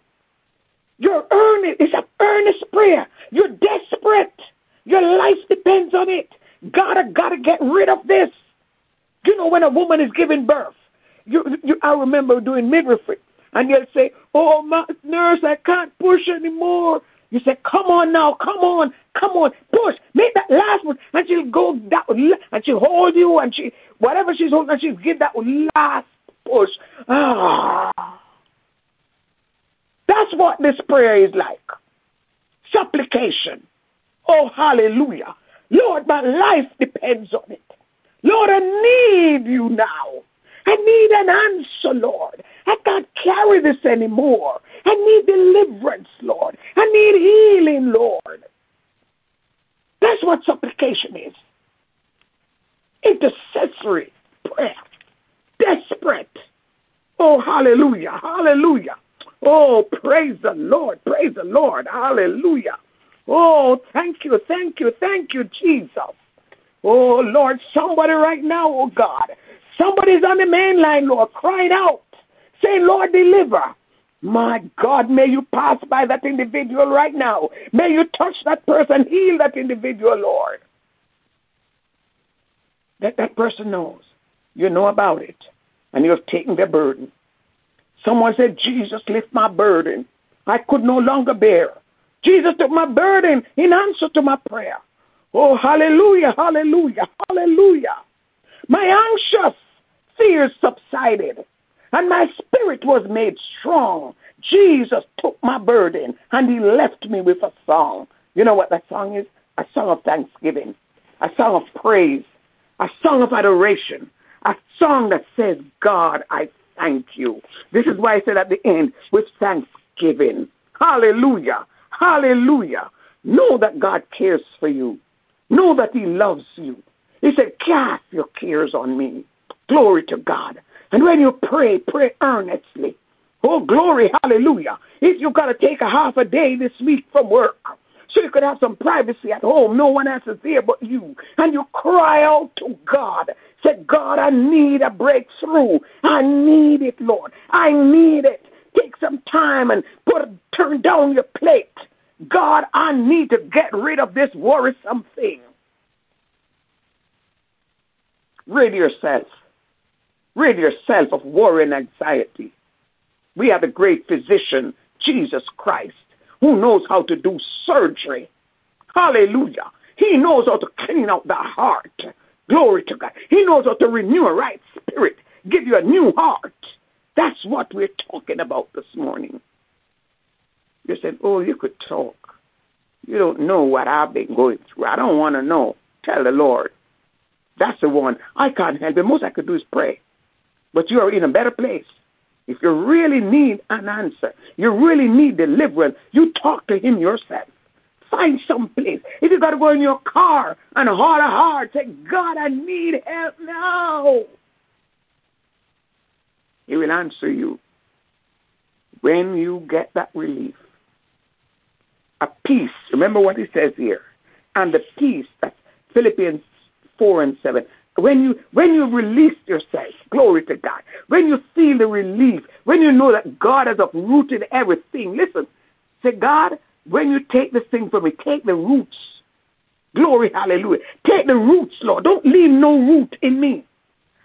S2: You're earning. It's an earnest prayer. You're desperate. Your life depends on it. Gotta, gotta get rid of this. You know, when a woman is giving birth, you, you, I remember doing midwifery, and you'll say, "Oh, my nurse, I can't push anymore." You say, "Come on now, come on, come on, push, make that last one," and she'll go down, and she'll hold you, and she, whatever she's holding, and she'll give that last push. Ah. That's what this prayer is like. Supplication. Oh, hallelujah. Lord, my life depends on it. Lord, I need you now. I need an answer, Lord. I can't carry this anymore. I need deliverance, Lord. I need healing, Lord. That's what supplication is. Intercessory prayer. Desperate. Oh, hallelujah. Hallelujah. Oh, praise the Lord. Praise the Lord. Hallelujah. Oh, thank you. Thank you. Thank you, Jesus. Oh, Lord, somebody right now, oh God. Somebody's on the main line, Lord, crying out, saying, Lord, deliver. My God, may you pass by that individual right now. May you touch that person, heal that individual, Lord. That that person knows. You know about it. And you have taken their burden. Someone said, Jesus, lift my burden. I could no longer bear. Jesus took my burden in answer to my prayer. Oh, hallelujah, hallelujah, hallelujah. My anxious fears subsided, and my spirit was made strong. Jesus took my burden, and he left me with a song. You know what that song is? A song of thanksgiving, a song of praise, a song of adoration, a song that says, God, I thank you. This is why I said at the end, with thanksgiving. Hallelujah. Hallelujah. Know that God cares for you. Know that He loves you. He said, Cast your cares on me. Glory to God. And when you pray, pray earnestly. Oh, glory, hallelujah. If you've got to take a half a day this week from work, so you could have some privacy at home. No one else is there but you. And you cry out to God. Say, God, I need a breakthrough. I need it, Lord. I need it. Take some time and put turn down your plate. God, I need to get rid of this worrisome thing. Rid yourself. Rid yourself of worry and anxiety. We have a great physician, Jesus Christ, who knows how to do surgery. Hallelujah. He knows how to clean out the heart. Glory to God. He knows how to renew a right spirit, give you a new heart. That's what we're talking about this morning. You said, Oh, you could talk. You don't know what I've been going through. I don't want to know. Tell the Lord. That's the one. I can't help it. Most I could do is pray. But you are in a better place. If you really need an answer, you really need deliverance, you talk to Him yourself. Find some place. If you got to go in your car and heart to heart, say, God, I need help now. He will answer you when you get that relief. A peace. Remember what he says here. And the peace, that's Philippians 4 and 7. When you when you release yourself, glory to God. When you feel the relief, when you know that God has uprooted everything, listen, say, God, when you take this thing from me, take the roots. Glory, hallelujah. Take the roots, Lord. Don't leave no root in me.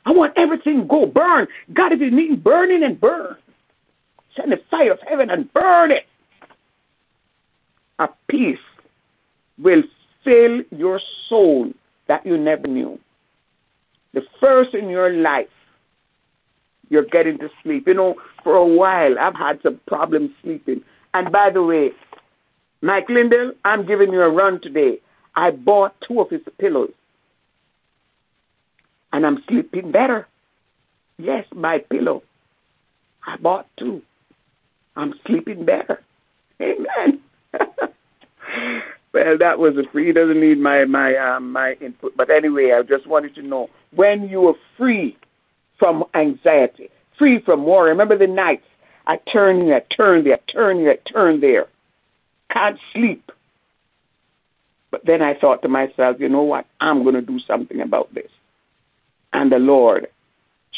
S2: I want everything go burn. God, if you need burning and burn, send the fire of heaven and burn it. A peace will fill your soul that you never knew. The first in your life, you're getting to sleep. You know, for a while, I've had some problems sleeping. And by the way, Mike Lindell, I'm giving you a run today. I bought two of his pillows and I'm sleeping better. Yes, my pillow. I bought two. I'm sleeping better. Amen. well, that was a free. He doesn't need my my um, my input. But anyway, I just wanted to know when you were free from anxiety, free from worry. Remember the nights I turn here, I turn there, I turn here, I turn there. Can't sleep. But then I thought to myself, you know what? I'm going to do something about this. And the Lord,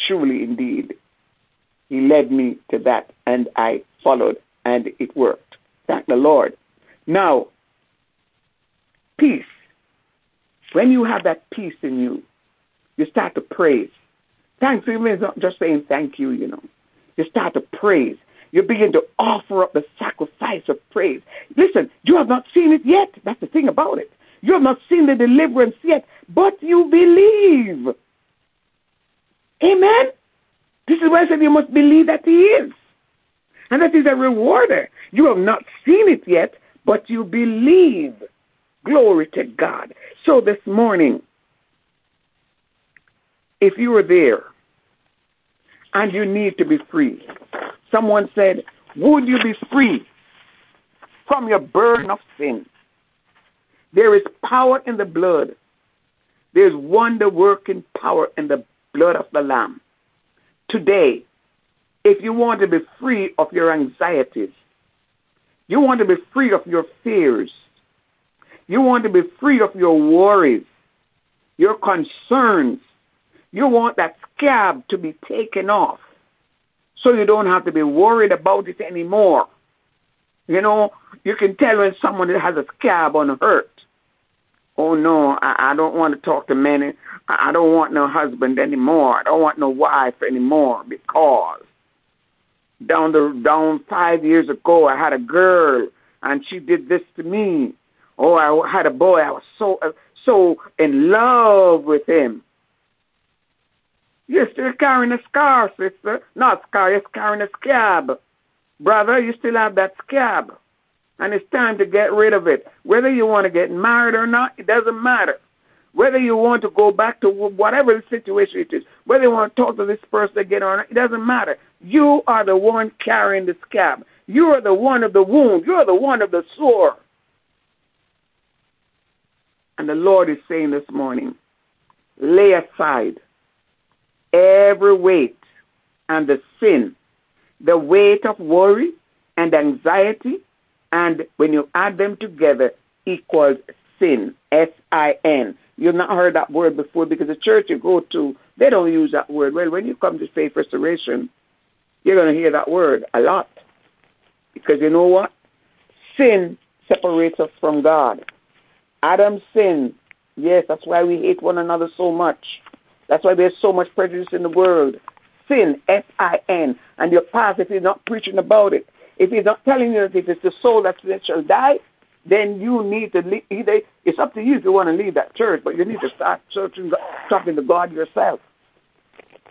S2: truly indeed, He led me to that and I followed and it worked. Thank the Lord. Now, peace. When you have that peace in you, you start to praise. Thanks is not just saying thank you, you know. You start to praise. You begin to offer up the sacrifice of praise. Listen, you have not seen it yet. That's the thing about it. You have not seen the deliverance yet, but you believe. Amen. This is why I said you must believe that He is. And that is a rewarder. You have not seen it yet, but you believe. Glory to God. So this morning, if you are there and you need to be free, someone said, Would you be free from your burden of sin? There is power in the blood. There's wonder working power in the blood of the Lamb. Today, if you want to be free of your anxieties, you want to be free of your fears, you want to be free of your worries, your concerns, you want that scab to be taken off so you don't have to be worried about it anymore. You know, you can tell when someone has a scab on a hurt oh no, I, I don't want to talk to men. I don't want no husband anymore. I don't want no wife anymore because down the down five years ago I had a girl and she did this to me. Oh, I had a boy. I was so uh, so in love with him. You're still carrying a scar, sister. Not scar. You're carrying a scab, brother. You still have that scab and it's time to get rid of it. Whether you want to get married or not, it doesn't matter. Whether you want to go back to whatever the situation it is, whether you want to talk to this person again or not, it doesn't matter. You are the one carrying the scab. You are the one of the wound. You are the one of the sore. And the Lord is saying this morning, lay aside every weight and the sin, the weight of worry and anxiety and when you add them together, equals sin. S I N. You've not heard that word before because the church you go to, they don't use that word. Well, when you come to faith restoration, you're going to hear that word a lot. Because you know what? Sin separates us from God. Adam sinned. Yes, that's why we hate one another so much. That's why there's so much prejudice in the world. Sin, S I N. And your pastor, if he's not preaching about it, if he's not telling you that if it's the soul that shall die, then you need to leave. It's up to you if you want to leave that church, but you need to start searching, talking to God yourself.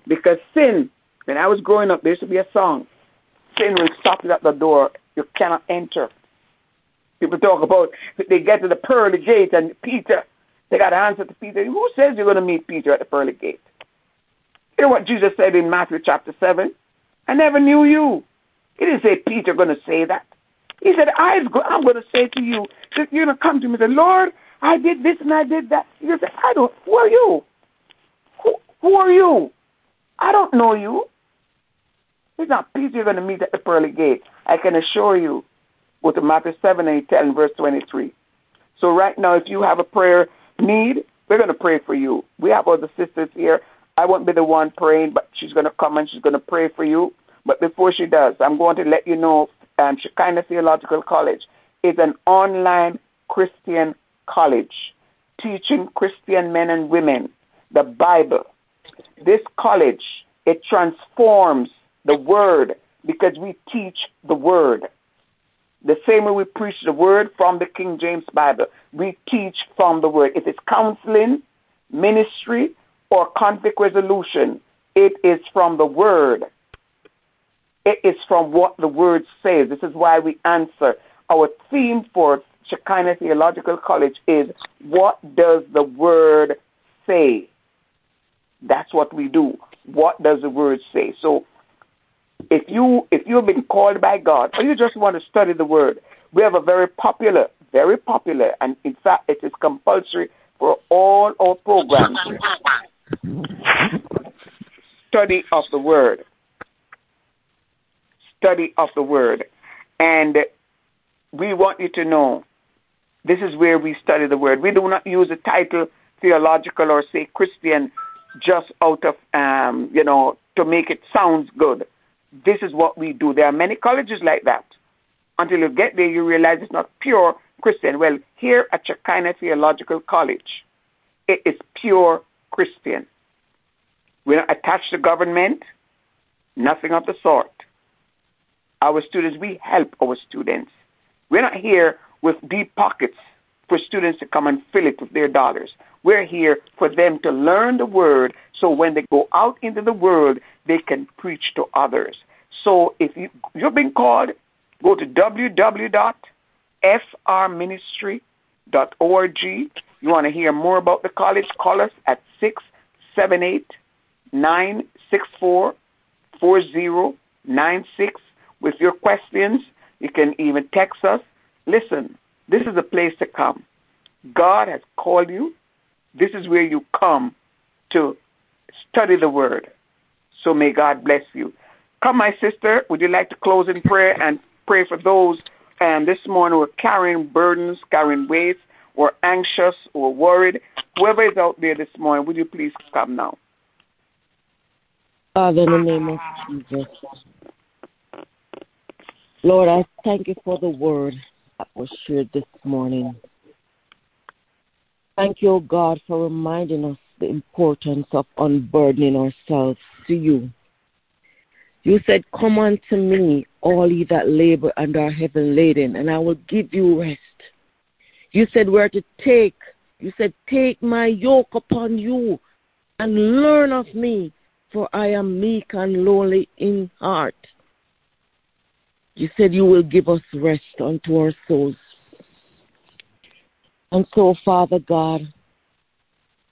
S2: Because sin, when I was growing up, there used to be a song. Sin will stop you at the door. You cannot enter. People talk about they get to the pearly gate and Peter, they got to answer to Peter. Who says you're going to meet Peter at the pearly gate? You know what Jesus said in Matthew chapter 7? I never knew you. He didn't say Peter going to say that. He said, I'm going to say to you, that you're going to come to me and say, Lord, I did this and I did that. You say, I don't, who are you? Who, who are you? I don't know you. It's not Peter you're going to meet at the pearly gate. I can assure you. Go to Matthew 7 and 10, verse 23. So right now, if you have a prayer need, we're going to pray for you. We have other sisters here. I won't be the one praying, but she's going to come and she's going to pray for you. But before she does, I'm going to let you know um, Shekinah Theological College is an online Christian college teaching Christian men and women the Bible. This college, it transforms the Word because we teach the Word. The same way we preach the Word from the King James Bible, we teach from the Word. If it's counseling, ministry, or conflict resolution, it is from the Word. It is from what the Word says. This is why we answer. Our theme for Shekinah Theological College is What does the Word say? That's what we do. What does the Word say? So if you if you've been called by God or you just want to study the Word, we have a very popular, very popular, and in fact it is compulsory for all our programs. Study of the Word study of the Word. And we want you to know this is where we study the Word. We do not use the title theological or say Christian just out of, um, you know, to make it sound good. This is what we do. There are many colleges like that. Until you get there, you realize it's not pure Christian. Well, here at Shekinah Theological College, it is pure Christian. We're not attached to government, nothing of the sort our students, we help our students. We're not here with deep pockets for students to come and fill it with their dollars. We're here for them to learn the word so when they go out into the world, they can preach to others. So if you, you're being called, go to www.frministry.org. You want to hear more about the college, call us at 678 964 4096 with your questions. You can even text us. Listen, this is a place to come. God has called you. This is where you come to study the word. So may God bless you. Come, my sister, would you like to close in prayer and pray for those um, this morning who are carrying burdens, carrying weights, or anxious or worried? Whoever is out there this morning, would you please come now?
S1: Father, in the name of Jesus, Lord, I thank you for the word that was shared this morning. Thank you, God, for reminding us the importance of unburdening ourselves to you. You said, Come unto me, all ye that labor and are heavy laden, and I will give you rest. You said, Where to take. You said, Take my yoke upon you and learn of me, for I am meek and lowly in heart you said you will give us rest unto our souls. And so, Father God,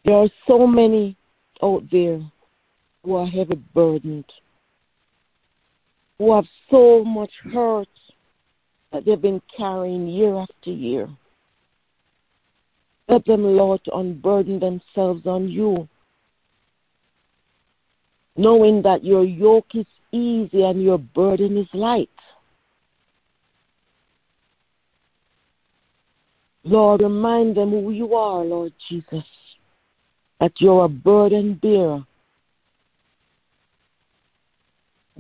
S1: there are so many out there who are heavy burdened, who have so much hurt that they've been carrying year after year. Help them, Lord, to unburden themselves on you, knowing that your yoke is easy and your burden is light. Lord, remind them who you are, Lord Jesus, that you're a burden bearer,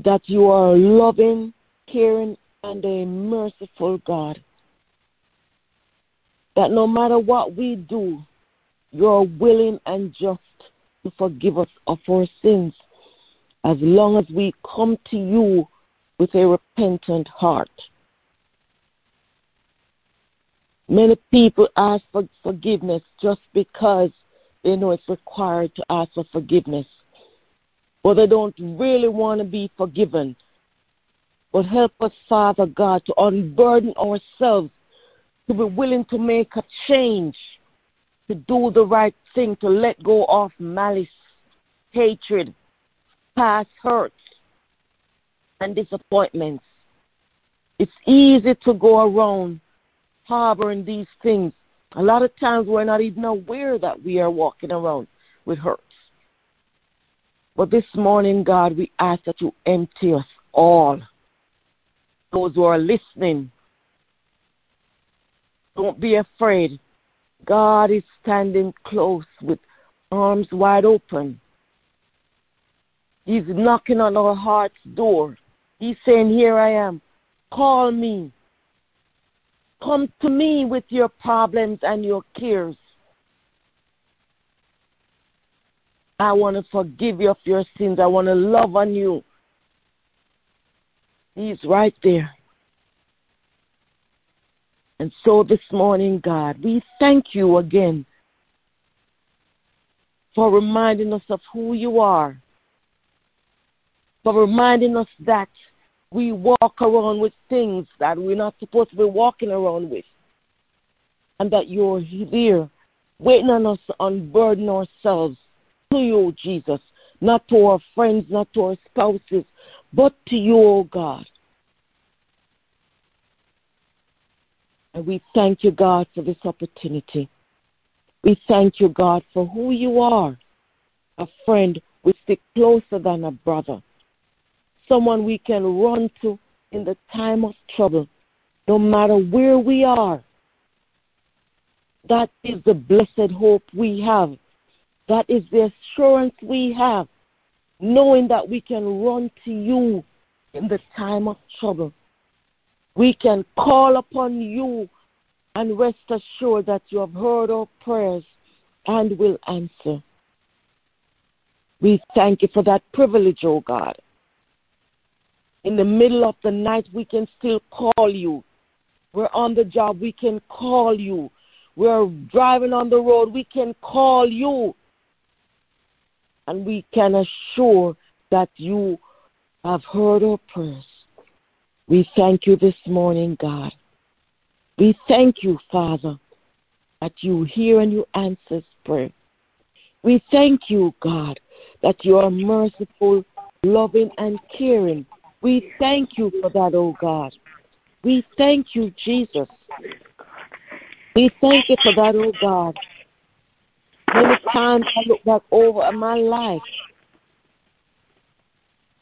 S1: that you are a loving, caring, and a merciful God. That no matter what we do, you're willing and just to forgive us of our sins as long as we come to you with a repentant heart. Many people ask for forgiveness just because they know it's required to ask for forgiveness. But they don't really want to be forgiven. But help us, Father God, to unburden ourselves, to be willing to make a change, to do the right thing, to let go of malice, hatred, past hurts, and disappointments. It's easy to go around harboring these things. A lot of times we're not even aware that we are walking around with hurts. But this morning, God, we ask that you empty us all. Those who are listening, don't be afraid. God is standing close with arms wide open. He's knocking on our heart's door. He's saying, Here I am. Call me. Come to me with your problems and your cares. I want to forgive you of your sins. I want to love on you. He's right there. And so this morning, God, we thank you again for reminding us of who you are, for reminding us that we walk around with things that we're not supposed to be walking around with. And that you're here waiting on us to unburden ourselves to you, Jesus. Not to our friends, not to our spouses, but to you, O God. And we thank you, God, for this opportunity. We thank you, God, for who you are. A friend we stick closer than a brother someone we can run to in the time of trouble, no matter where we are. That is the blessed hope we have. That is the assurance we have, knowing that we can run to you in the time of trouble. We can call upon you and rest assured that you have heard our prayers and will answer. We thank you for that privilege, O oh God in the middle of the night, we can still call you. We're on the job, we can call you. We're driving on the road, we can call you. And we can assure that you have heard our prayers. We thank you this morning, God. We thank you, Father, that you hear and you answer prayer. We thank you, God, that you are merciful, loving, and caring we thank you for that, oh God. We thank you, Jesus. We thank you for that, oh God. Many times I look back over my life.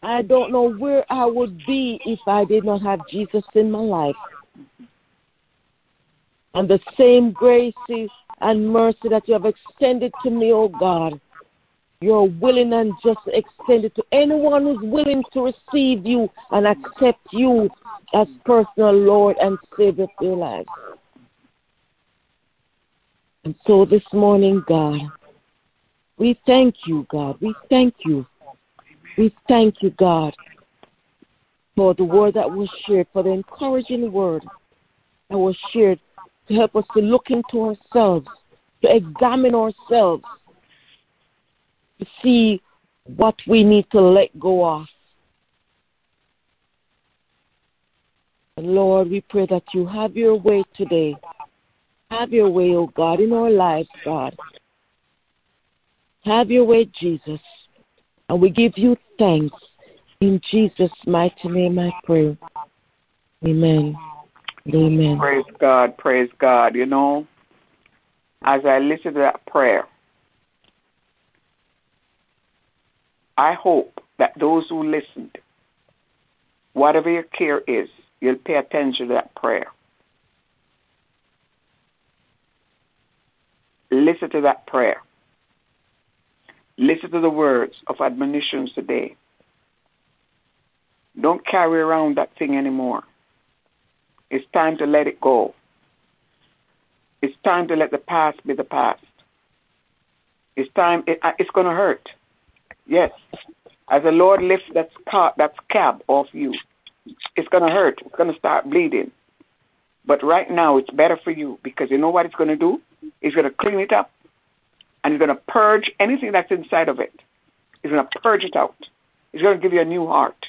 S1: I don't know where I would be if I did not have Jesus in my life. And the same graces and mercy that you have extended to me, oh God, you're willing and just extend it to anyone who's willing to receive you and accept you as personal Lord and Savior of their lives. And so this morning, God, we thank you, God. We thank you. We thank you, God, for the word that was shared, for the encouraging word that was shared to help us to look into ourselves, to examine ourselves to see what we need to let go of. And Lord, we pray that you have your way today. Have your way, O oh God, in our lives, God. Have your way, Jesus. And we give you thanks. In Jesus' mighty name I pray. Amen. Amen.
S2: Praise God. Praise God. You know, as I listen to that prayer, I hope that those who listened, whatever your care is, you'll pay attention to that prayer. Listen to that prayer. Listen to the words of admonitions today. Don't carry around that thing anymore. It's time to let it go. It's time to let the past be the past. It's time. It, uh, it's going to hurt. Yes. As the Lord lifts that car, that scab off you, it's going to hurt. It's going to start bleeding. But right now, it's better for you because you know what it's going to do? It's going to clean it up and it's going to purge anything that's inside of it. It's going to purge it out. It's going to give you a new heart.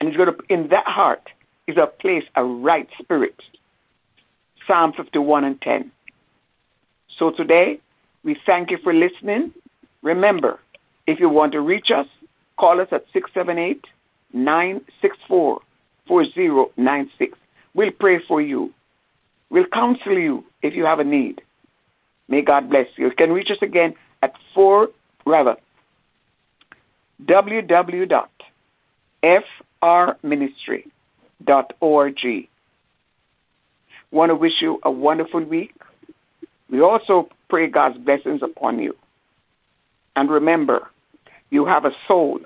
S2: And it's going to, in that heart, is a place, a right spirit. Psalm 51 and 10. So today, we thank you for listening. Remember, if you want to reach us, call us at 678 964 4096. We'll pray for you. We'll counsel you if you have a need. May God bless you. You can reach us again at 4, rather, www.frministry.org. Want to wish you a wonderful week. We also pray God's blessings upon you. And remember, you have a soul,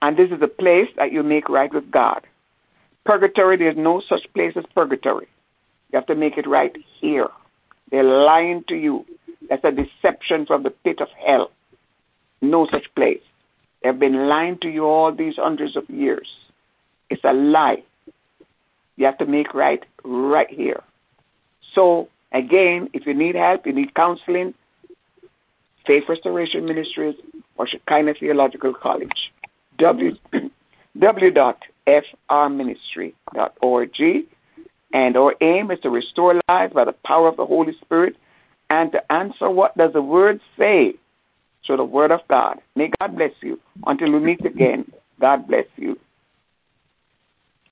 S2: and this is a place that you make right with God. Purgatory, there's no such place as purgatory. You have to make it right here. They're lying to you. That's a deception from the pit of hell. No such place. They've been lying to you all these hundreds of years. It's a lie. You have to make right right here. So, again, if you need help, you need counseling, Faith Restoration Ministries or Shekinah Theological College. W, w.frministry.org. And our aim is to restore lives by the power of the Holy Spirit and to answer what does the Word say so the Word of God. May God bless you. Until we meet again, God bless you.